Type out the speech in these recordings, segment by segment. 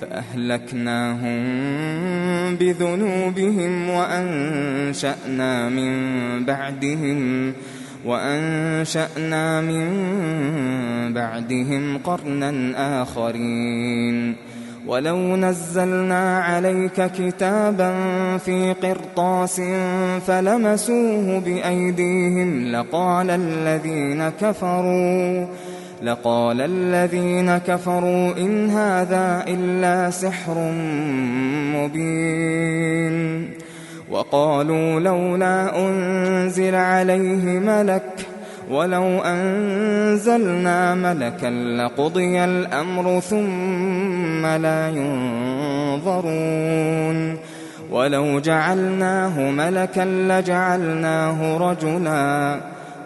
فأهلكناهم بذنوبهم وأنشأنا من بعدهم وأنشأنا من بعدهم قرنا آخرين. ولو نزلنا عليك كتابا في قرطاس فلمسوه بأيديهم لقال الذين كفروا لقال الذين كفروا إن هذا إلا سحر مبين. وقالوا لولا أنزل عليه ملك ولو أنزلنا ملكا لقضي الأمر ثم لا ينظرون. ولو جعلناه ملكا لجعلناه رجلا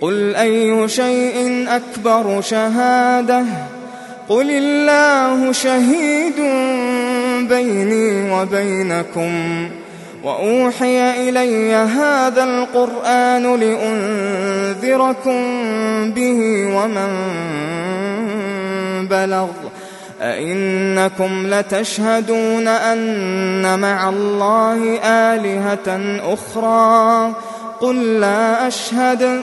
قل أي شيء أكبر شهادة؟ قل الله شهيد بيني وبينكم وأوحي إلي هذا القرآن لأنذركم به ومن بلغ أئنكم لتشهدون أن مع الله آلهة أخرى قل لا أشهد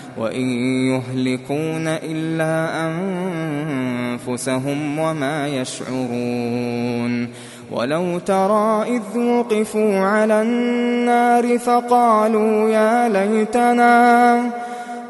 وإن يهلكون إلا أنفسهم وما يشعرون ولو ترى إذ وقفوا على النار فقالوا يا ليتنا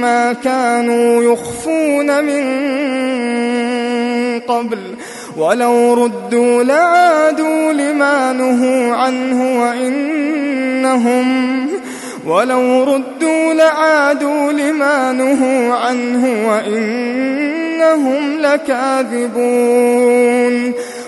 ما كانوا يخفون من قبل ولو ردوا لعادوا لما نهوا عنه وإنهم ولو ردوا لعادوا لما نهوا عنه وإنهم لكاذبون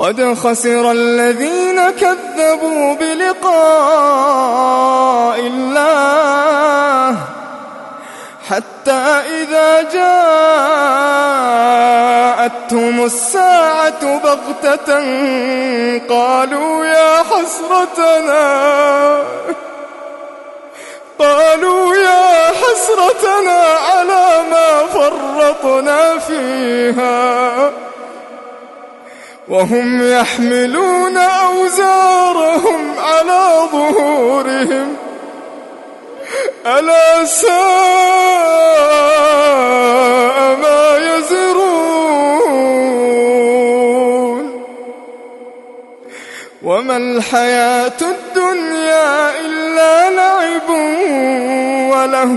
قد خسر الذين كذبوا بلقاء الله حتى إذا جاءتهم الساعة بغتة قالوا يا حسرتنا قالوا يا حسرتنا على ما فرطنا فيها وهم يحملون أوزارهم على ظهورهم. ألا ساء ما يزرون. وما الحياة الدنيا إلا لعب وله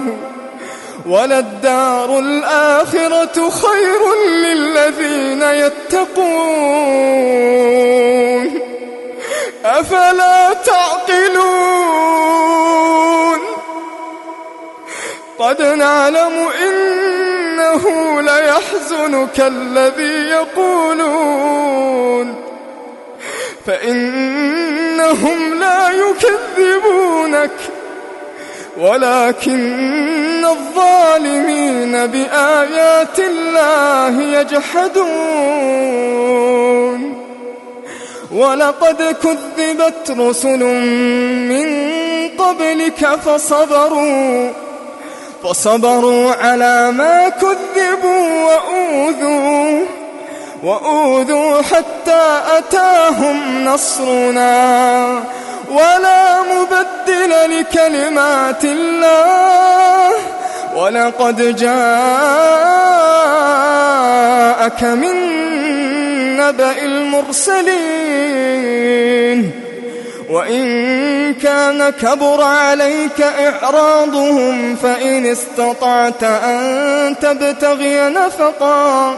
وللدار الآخرة خير للذين يتقون. أفلا تعقلون؟ قد نعلم إنه ليحزنك الذي يقولون. فإنهم لا يكذبونك. ولكن الظالمين بآيات الله يجحدون. ولقد كذبت رسل من قبلك فصبروا فصبروا على ما كذبوا وأوذوا. وأوذوا حتى أتاهم نصرنا ولا مبدل لكلمات الله. ولقد جاءك من نبأ المرسلين. وإن كان كبر عليك إعراضهم فإن استطعت أن تبتغي نفقا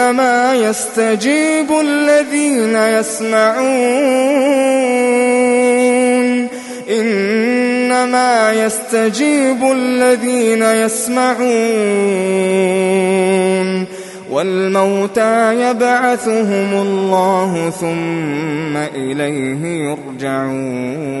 إنما يستجيب الذين يسمعون. إنما يستجيب الذين يسمعون. والموتى يبعثهم الله ثم إليه يرجعون.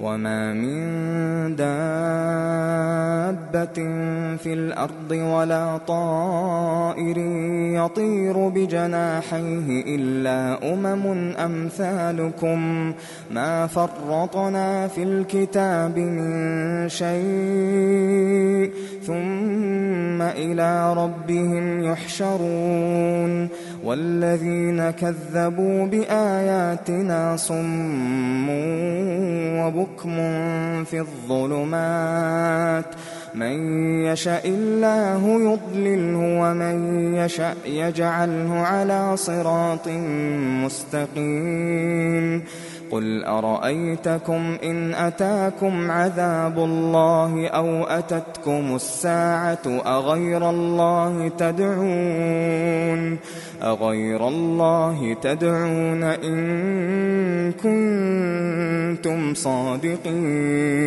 وما من دابة في الأرض ولا طائر يطير بجناحيه إلا أمم أمثالكم ما فرطنا في الكتاب من شيء ثم إلى ربهم يحشرون والذين كذبوا بآياتنا صم وبكم في الظلمات. من يشاء الله يضلله ومن يشاء يجعله على صراط مستقيم. قل أرأيتكم إن أتاكم عذاب الله أو أتتكم الساعة أغير الله تدعون أغير الله تدعون إن كنتم صادقين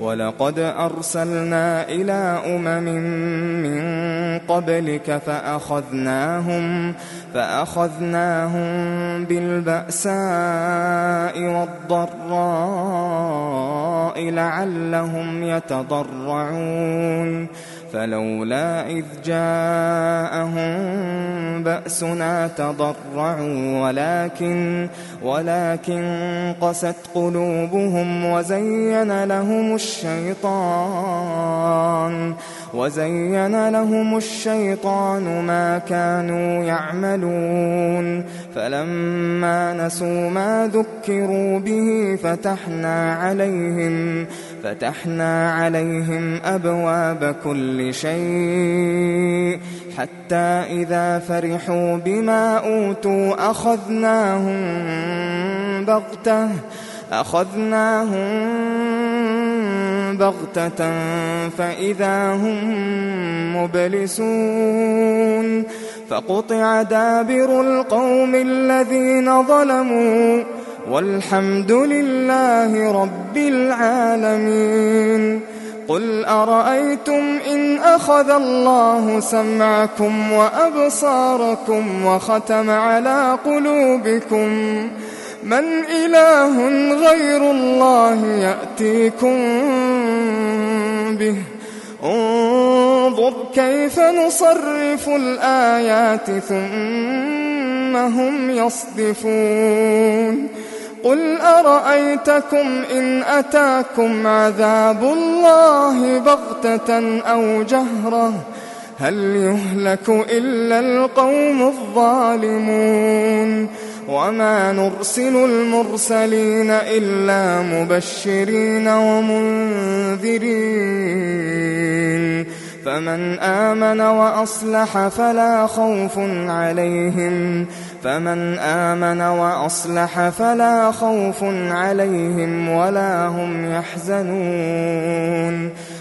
ولقد أرسلنا إلى أمم من قبلك فأخذناهم فأخذناهم بالبأساء والضراء لعلهم يتضرعون فلولا إذ جاءهم بأسنا تضرعوا ولكن ولكن قست قلوبهم وزين لهم الشيطان وزين لهم الشيطان ما كانوا يعملون. فلما نسوا ما ذكروا به فتحنا عليهم فتحنا عليهم أبواب كل شيء حتى إذا فرحوا بما أوتوا أخذناهم بغتة أخذناهم بغتة فإذا هم مبلسون فقطع دابر القوم الذين ظلموا والحمد لله رب العالمين. قل أرأيتم إن أخذ الله سمعكم وأبصاركم وختم على قلوبكم؟ من إله غير الله يأتيكم به. انظر كيف نصرف الآيات ثم هم يصدفون. قل أرأيتكم إن أتاكم عذاب الله بغتة أو جهرة؟ هل يهلك إلا القوم الظالمون؟ وما نرسل المرسلين إلا مبشرين ومنذرين فمن آمن وأصلح فلا خوف عليهم فمن آمن وأصلح فلا خوف عليهم ولا هم يحزنون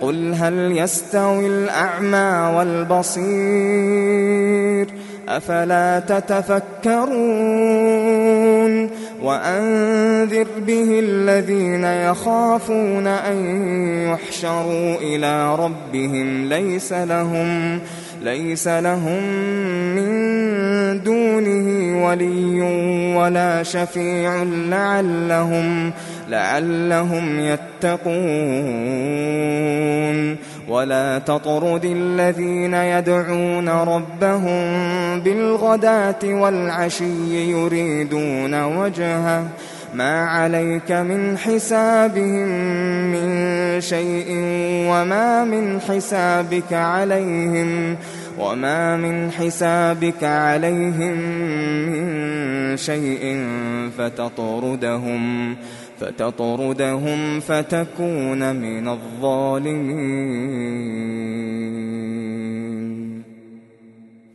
قل هل يستوي الأعمى والبصير أفلا تتفكرون وأنذر به الذين يخافون أن يحشروا إلى ربهم ليس لهم ليس لهم من دونه ولي ولا شفيع لعلهم لعلهم يتقون. ولا تطرد الذين يدعون ربهم بالغداة والعشي يريدون وجهه ما عليك من حسابهم من شيء وما من حسابك عليهم وما من حسابك عليهم من شيء فتطردهم فتطردهم فتكون من الظالمين.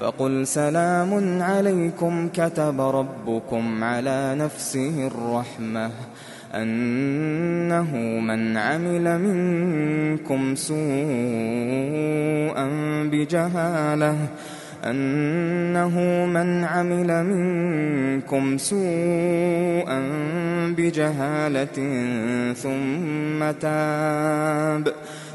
فقل سلام عليكم كتب ربكم على نفسه الرحمة أنه من عمل منكم سوءا بجهالة أنه من عمل منكم سوءا بجهالة ثم تاب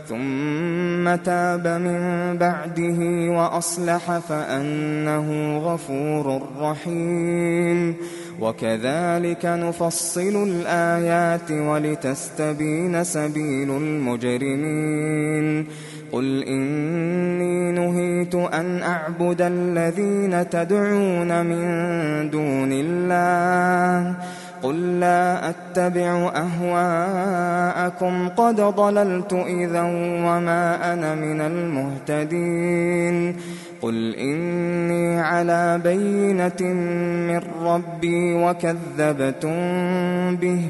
ثم تاب من بعده وأصلح فأنه غفور رحيم. وكذلك نفصل الآيات ولتستبين سبيل المجرمين. قل إني نهيت أن أعبد الذين تدعون من دون الله. قل لا أتبع أهواءكم. قد ضللت إذا وما أنا من المهتدين. قل إني على بينة من ربي وكذبتم به.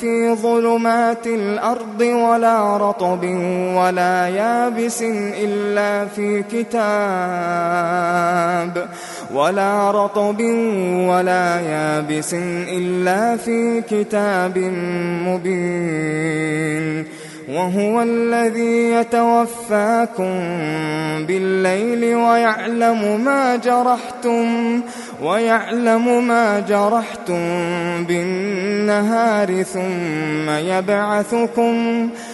في ظلمات الأرض ولا رطب ولا يابس إلا في كتاب ولا رطب ولا يابس إلا في كتاب مبين وهو الذي يتوفاكم بالليل ويعلم ما جرحتم ويعلم ما جرحتم بالنهار ثم يبعثكم ثم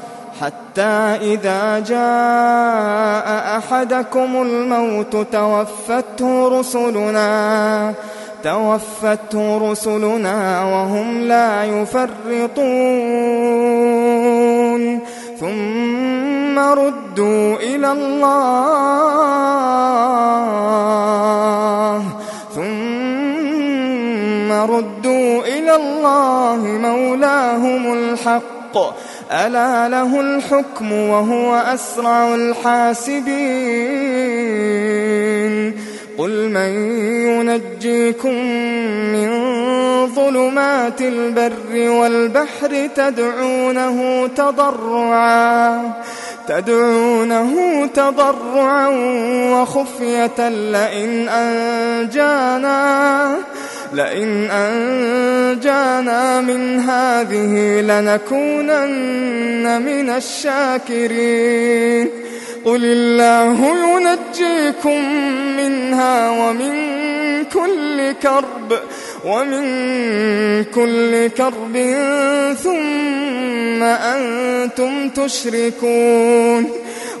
حتى إذا جاء أحدكم الموت توفته رسلنا توفته رسلنا وهم لا يفرطون. ثم ردوا إلى الله. ثم ردوا إلى الله مولاهم الحق. ألا له الحكم وهو أسرع الحاسبين. قل من ينجيكم من ظلمات البر والبحر تدعونه تضرعا تدعونه تضرعا وخفية لئن أنجانا. لئن أنجانا من هذه لنكونن من الشاكرين. قل الله ينجيكم منها ومن كل كرب ومن كل كرب ثم أنتم تشركون.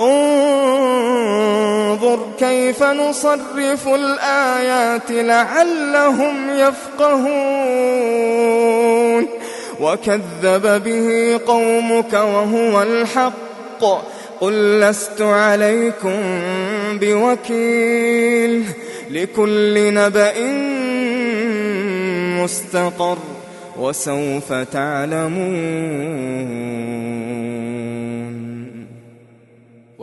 انظر كيف نصرف الآيات لعلهم يفقهون. وكذب به قومك وهو الحق. قل لست عليكم بوكيل. لكل نبأ مستقر. وسوف تعلمون.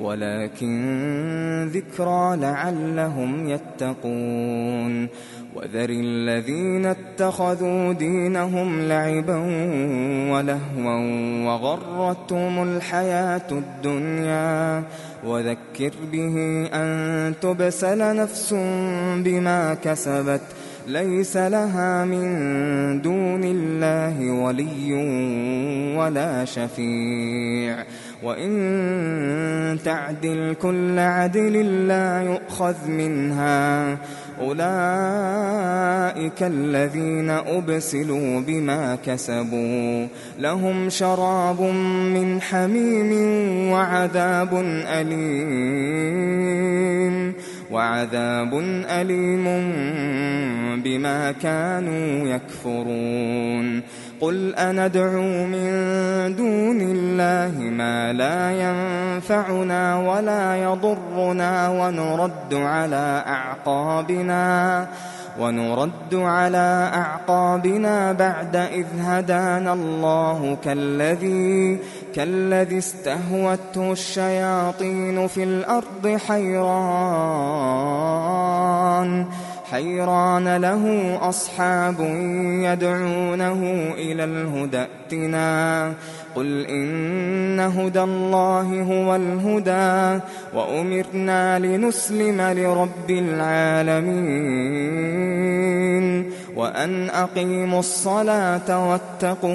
ولكن ذكرى لعلهم يتقون. وذر الذين اتخذوا دينهم لعبا ولهوا وغرتهم الحياة الدنيا. وذكر به أن تبسل نفس بما كسبت ليس لها من دون الله ولي ولا شفيع. وإن تعدل كل عدل لا يؤخذ منها أولئك الذين أبسلوا بما كسبوا لهم شراب من حميم وعذاب أليم وعذاب أليم بما كانوا يكفرون قل أندعو من دون الله ما لا ينفعنا ولا يضرنا ونرد على أعقابنا ونرد على أعقابنا بعد إذ هدانا الله كالذي كالذي استهوته الشياطين في الأرض حيران حيران له أصحاب يدعونه إلى الهدى ائتنا. قل إن هدى الله هو الهدى وأمرنا لنسلم لرب العالمين. وأن أقيموا الصلاة واتقوه.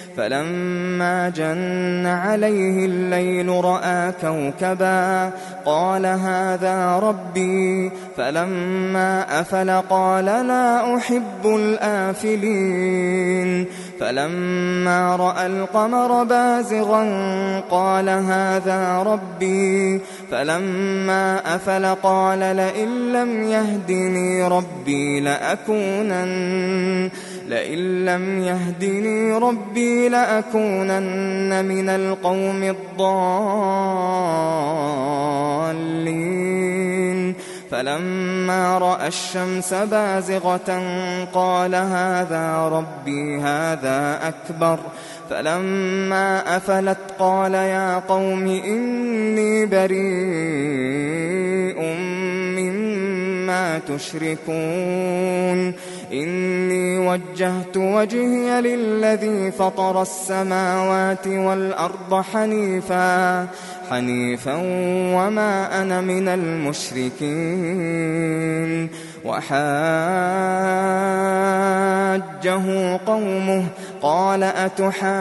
فلما جن عليه الليل رأى كوكبا قال هذا ربي فلما أفل قال لا أحب الآفلين فلما رأى القمر بازغا قال هذا ربي فلما أفل قال لئن لم يهدني ربي لأكونن لئن لم يهدني ربي لأكونن من القوم الضالين. فلما رأى الشمس بازغة قال هذا ربي هذا أكبر. فلما أفلت قال يا قوم إني بريء تشركون. إني وجهت وجهي للذي فطر السماوات والأرض حنيفا حنيفا وما أنا من المشركين. وحاجه قومه قال أتحاجوني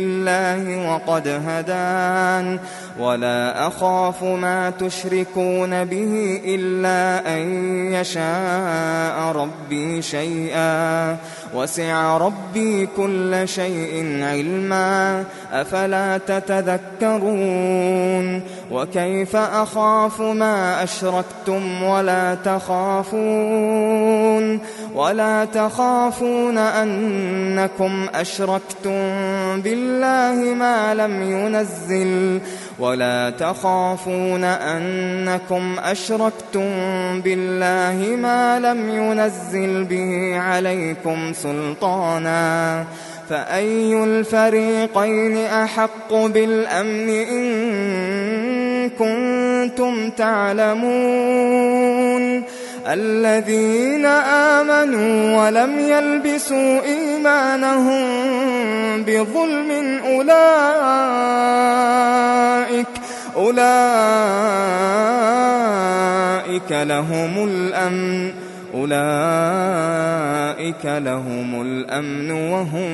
في الله وقد هدان ولا أخاف ما تشركون به إلا أن يشاء ربي شيئا. وسع ربي كل شيء علما. أفلا تتذكرون؟ وكيف أخاف ما أشركتم ولا تخافون؟ ولا تخافون أنكم أشركتم بالله ما لم ينزل ولا تخافون أنكم أشركتم بالله ما لم ينزل به عليكم سلطانا فأي الفريقين أحق بالأمن إن كنتم تعلمون الذين آمنوا ولم يلبسوا إيمانهم بظلم أولئك أولئك لهم الأمن أولئك لهم الأمن وهم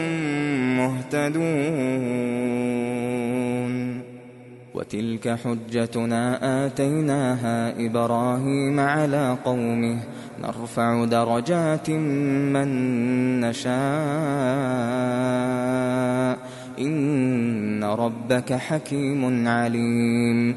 مهتدون. وتلك حجتنا آتيناها إبراهيم على قومه. نرفع درجات من نشاء. إن ربك حكيم عليم.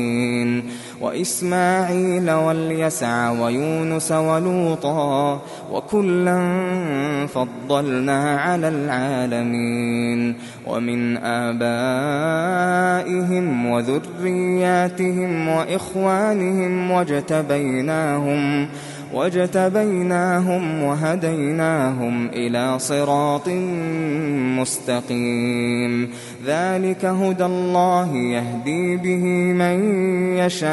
وإسماعيل واليسع ويونس ولوطا وكلا فضلنا على العالمين. ومن آبائهم وذرياتهم وإخوانهم واجتبيناهم واجتبيناهم وهديناهم إلى صراط مستقيم ذلك هدى الله يهدي به من يشاء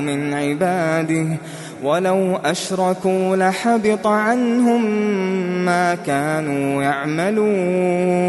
من عباده ولو أشركوا لحبط عنهم ما كانوا يعملون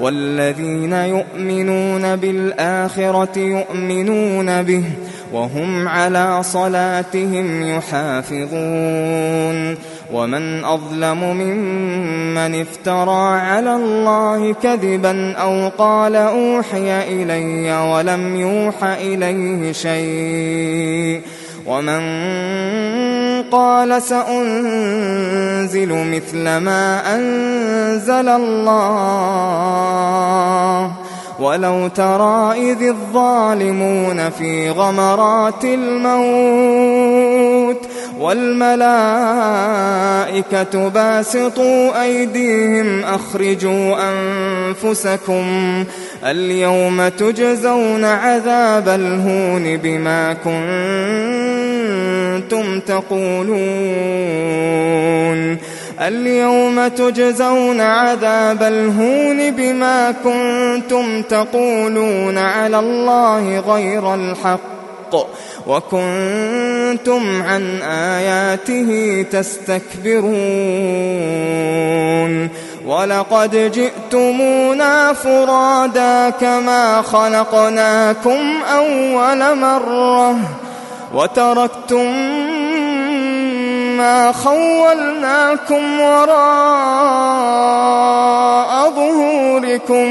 والذين يؤمنون بالآخرة يؤمنون به وهم على صلاتهم يحافظون ومن أظلم ممن افترى على الله كذبا أو قال أوحي إلي ولم يوح إليه شيء ومن قال سأنزل مثل ما أنزل الله. ولو ترى إذ الظالمون في غمرات الموت والملائكة باسطوا أيديهم أخرجوا أنفسكم اليوم تجزون عذاب الهون بما كنتم تقولون اليوم تجزون عذاب الهون بما كنتم تقولون على الله غير الحق وكنتم عن آياته تستكبرون ولقد جئتمونا فرادا كما خلقناكم أول مرة وتركتم ما خولناكم وراء ظهوركم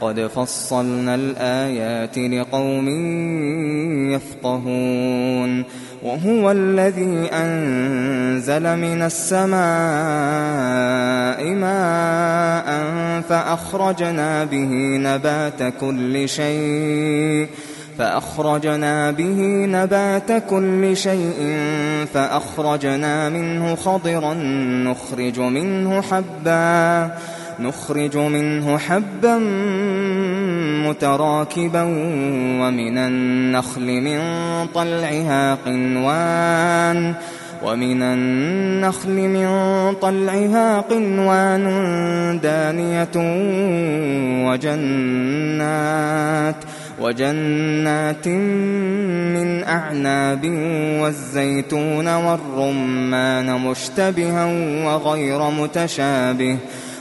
قد فصلنا الآيات لقوم يفقهون وهو الذي أنزل من السماء ماء فأخرجنا به نبات كل شيء فأخرجنا به نبات كل شيء فأخرجنا منه خضرا نخرج منه حبا نخرج منه حبا متراكبا ومن النخل من طلعها قنوان ومن النخل من طلعها قنوان دانية وجنات وجنات من أعناب والزيتون والرمان مشتبها وغير متشابه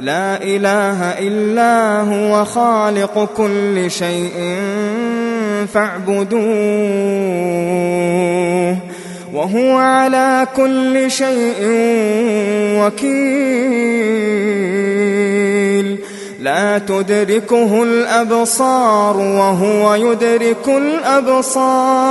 لا إله إلا هو خالق كل شيء فاعبدوه وهو على كل شيء وكيل. لا تدركه الأبصار وهو يدرك الأبصار.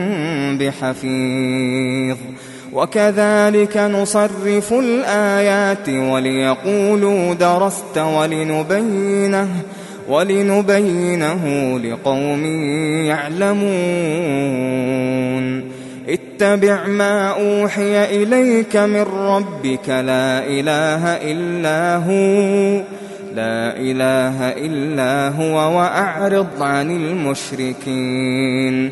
بحفيظ. وكذلك نصرف الآيات وليقولوا درست ولنبينه ولنبينه لقوم يعلمون. اتبع ما أوحي إليك من ربك لا إله إلا هو لا إله إلا هو وأعرض عن المشركين.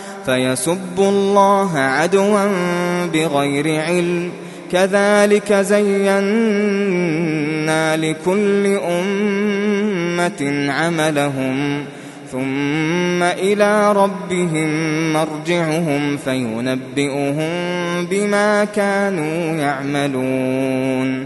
فيسبوا الله عدوا بغير علم. كذلك زينا لكل أمة عملهم ثم إلى ربهم مرجعهم فينبئهم بما كانوا يعملون.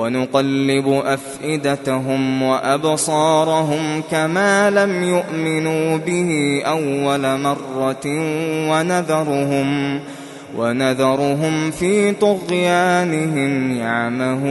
ونقلب أفئدتهم وأبصارهم كما لم يؤمنوا به أول مرة ونذرهم ونذرهم في طغيانهم يعمهون.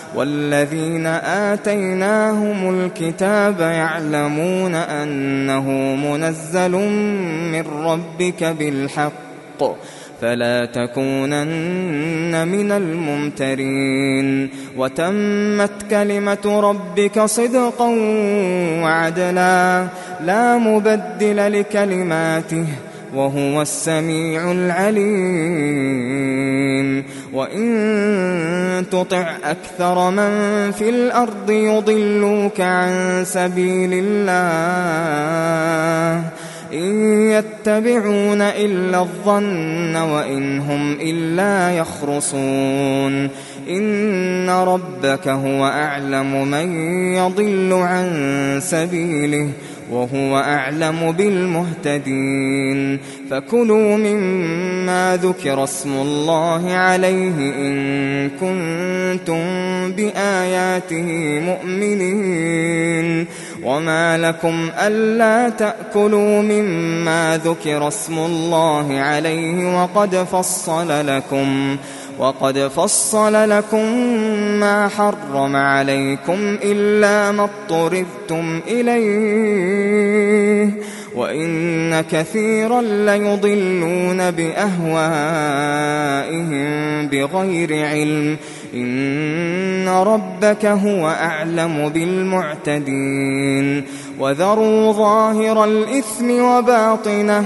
والذين آتيناهم الكتاب يعلمون أنه منزل من ربك بالحق فلا تكونن من الممترين. وتمت كلمة ربك صدقا وعدلا لا مبدل لكلماته. وهو السميع العليم. وإن تطع أكثر من في الأرض يضلوك عن سبيل الله. إن يتبعون إلا الظن وإن هم إلا يخرصون. إن ربك هو أعلم من يضل عن سبيله. وهو أعلم بالمهتدين. فكلوا مما ذكر اسم الله عليه إن كنتم بآياته مؤمنين. وما لكم ألا تأكلوا مما ذكر اسم الله عليه وقد فصل لكم وقد فصل لكم ما حرم عليكم إلا ما اضطررتم إليه وإن كثيرا ليضلون بأهوائهم بغير علم. إن ربك هو أعلم بالمعتدين. وذروا ظاهر الإثم وباطنه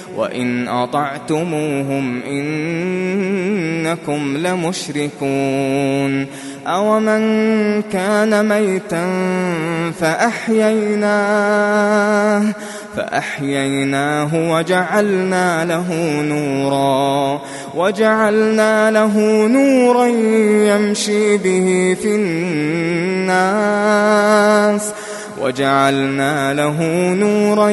وإن أطعتموهم إنكم لمشركون أومن كان ميتا فأحييناه فأحييناه وجعلنا له نورا وجعلنا له نورا يمشي به في الناس وجعلنا له نورا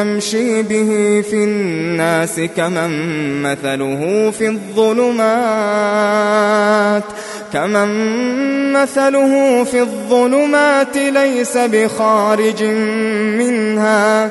يمشي به في الناس كمن مثله في الظلمات كمن مثله في الظلمات ليس بخارج منها.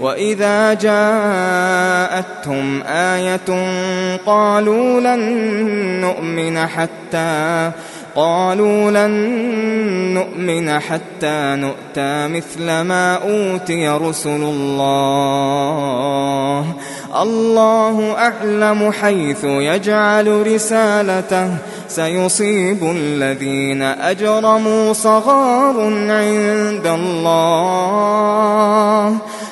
وإذا جاءتهم آية قالوا لن نؤمن حتى قالوا لن نؤمن حتى نؤتى مثل ما أوتي رسل الله. الله أعلم حيث يجعل رسالته. سيصيب الذين أجرموا صغار عند الله.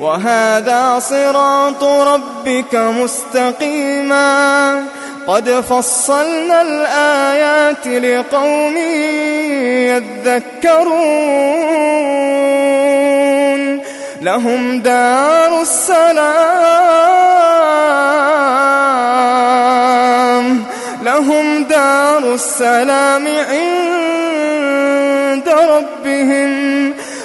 وهذا صراط ربك مستقيما. قد فصلنا الآيات لقوم يذكرون. لهم دار السلام. لهم دار السلام عند ربهم.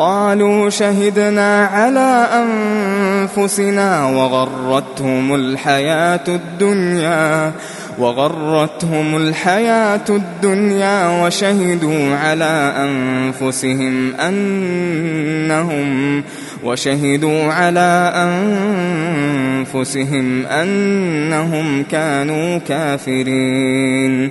قالوا شهدنا على أنفسنا وغرتهم الحياة الدنيا وغرتهم الحياة الدنيا وشهدوا على أنفسهم أنهم وشهدوا على أنفسهم أنهم كانوا كافرين.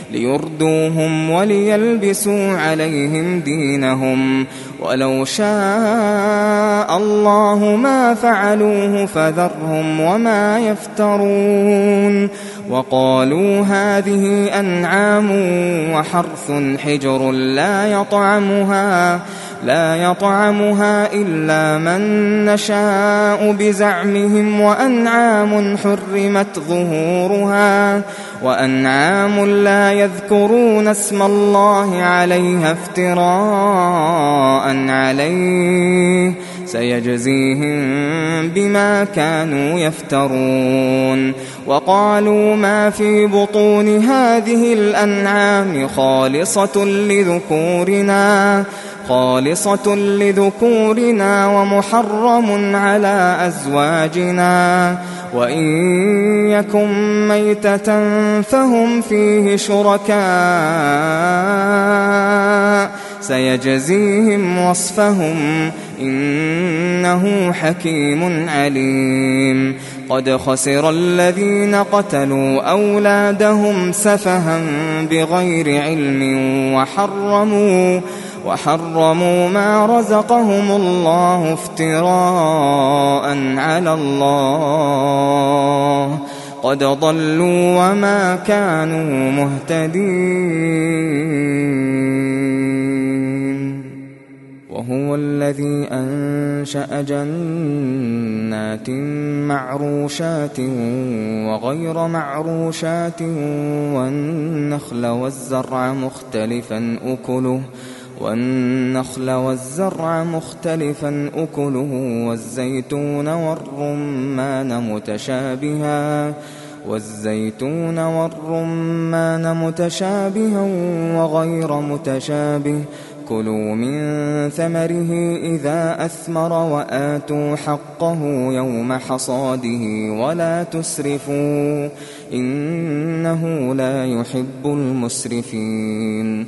ليردوهم وليلبسوا عليهم دينهم ولو شاء الله ما فعلوه فذرهم وما يفترون وقالوا هذه أنعام وحرث حجر لا يطعمها لا يطعمها إلا من نشاء بزعمهم وأنعام حرمت ظهورها وأنعام لا يذكرون اسم الله عليها افتراء عليه سيجزيهم بما كانوا يفترون وقالوا ما في بطون هذه الأنعام خالصة لذكورنا خالصة لذكورنا ومحرم على أزواجنا. وإن يكن ميتة فهم فيه شركاء. سيجزيهم وصفهم إنه حكيم عليم. قد خسر الذين قتلوا أولادهم سفها بغير علم وحرموا وحرموا ما رزقهم الله افتراء على الله. قد ضلوا وما كانوا مهتدين. وهو الذي أنشأ جنات معروشات وغير معروشات والنخل والزرع مختلفا أكله والنخل والزرع مختلفا أكله والزيتون والرمان متشابها والزيتون والرمان متشابها وغير متشابه. كلوا من ثمره إذا أثمر وآتوا حقه يوم حصاده ولا تسرفوا إنه لا يحب المسرفين.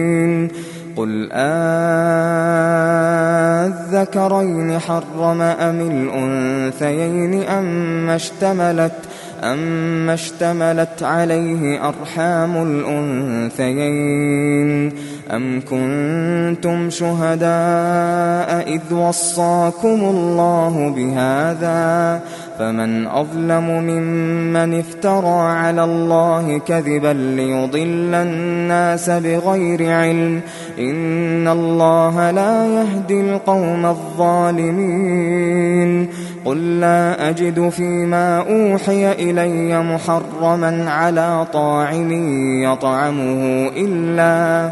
قل آذكرين حرم أم الأنثيين أما اشتملت أما اشتملت عليه أرحام الأنثيين أم كنتم شهداء إذ وصاكم الله بهذا فمن أظلم ممن افترى على الله كذبا ليضل الناس بغير علم إن الله لا يهدي القوم الظالمين قل لا أجد فيما أوحي إلي محرما على طاعم يطعمه إلا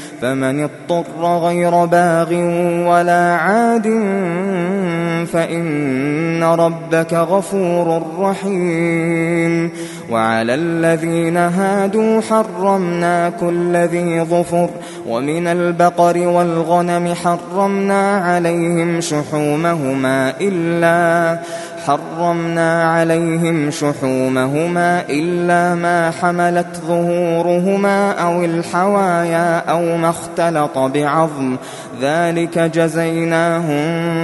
فمن اضطر غير باغ ولا عاد فإن ربك غفور رحيم وعلى الذين هادوا حرمنا كل ذي ظفر ومن البقر والغنم حرمنا عليهم شحومهما إلا حرمنا عليهم شحومهما إلا ما حملت ظهورهما أو الحوايا أو ما اختلط بعظم. ذلك جزيناهم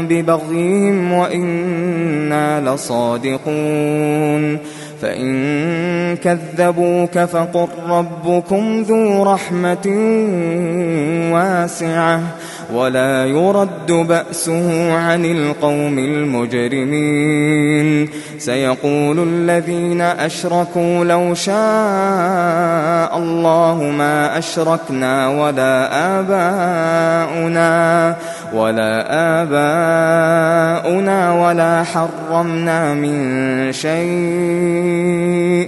ببغيهم وإنا لصادقون. فإن كذبوك فقل ربكم ذو رحمة واسعة. ولا يرد بأسه عن القوم المجرمين. سيقول الذين أشركوا لو شاء الله ما أشركنا ولا آباؤنا ولا آباؤنا ولا حرمنا من شيء.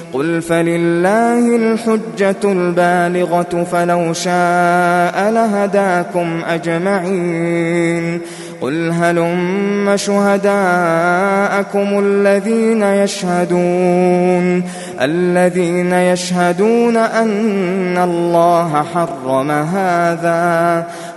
قل فلله الحجة البالغة فلو شاء لهداكم أجمعين قل هلم شهداءكم الذين يشهدون الذين يشهدون أن الله حرم هذا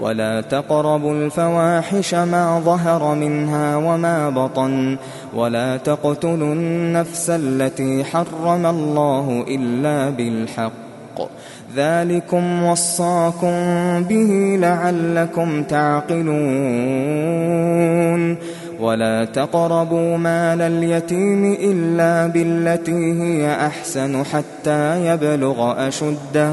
ولا تقربوا الفواحش ما ظهر منها وما بطن ولا تقتلوا النفس التي حرم الله إلا بالحق. ذلكم وصاكم به لعلكم تعقلون. ولا تقربوا مال اليتيم إلا بالتي هي أحسن حتى يبلغ أشده.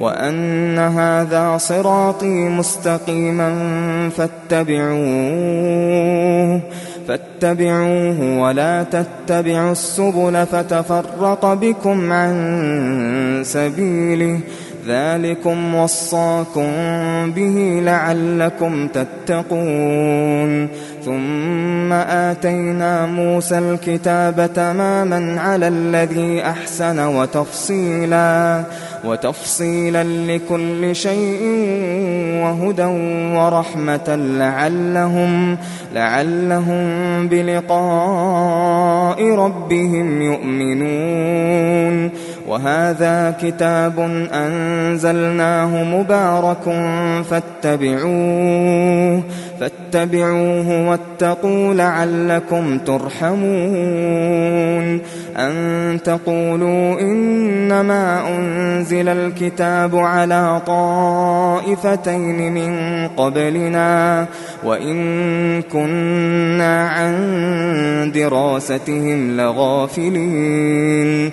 وأن هذا صراطي مستقيما فاتبعوه فاتبعوه ولا تتبعوا السبل فتفرق بكم عن سبيله. ذلكم وصاكم به لعلكم تتقون. ثم آتينا موسى الكتاب تماما على الذي أحسن وتفصيلا وتفصيلا لكل شيء وهدى ورحمة لعلهم لعلهم بلقاء ربهم يؤمنون. وهذا كتاب أنزلناه مبارك فاتبعوه فاتبعوه واتقوا لعلكم ترحمون أن تقولوا إنما أنزل الكتاب على طائفتين من قبلنا وإن كنا عن دراستهم لغافلين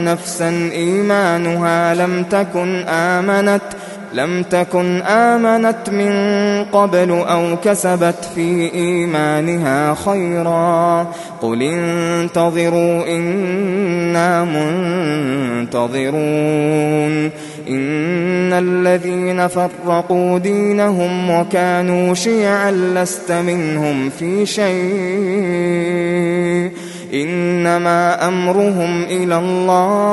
نفسا إيمانها لم تكن آمنت لم تكن آمنت من قبل أو كسبت في إيمانها خيرا. قل انتظروا إنا منتظرون. إن الذين فرقوا دينهم وكانوا شيعا لست منهم في شيء. إنما أمرهم إلى الله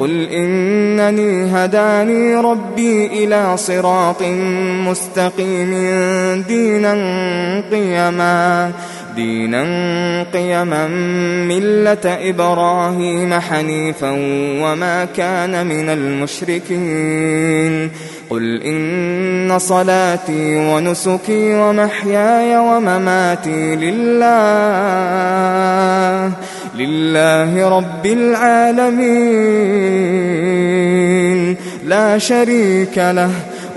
قل إنني هداني ربي إلى صراط مستقيم دينا قيما دينا قيما ملة إبراهيم حنيفا وما كان من المشركين. قل إن صلاتي ونسكي ومحياي ومماتي لله. لله رب العالمين. لا شريك له.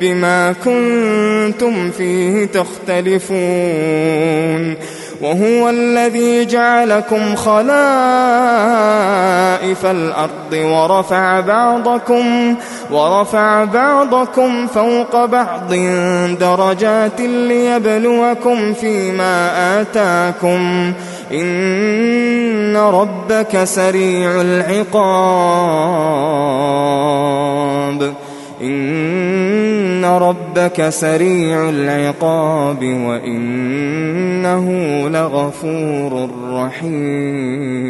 بما كنتم فيه تختلفون وهو الذي جعلكم خلائف الأرض ورفع بعضكم ورفع بعضكم فوق بعض درجات ليبلوكم فيما آتاكم إن ربك سريع العقاب إن ربك سريع العقاب وإنه لغفور رحيم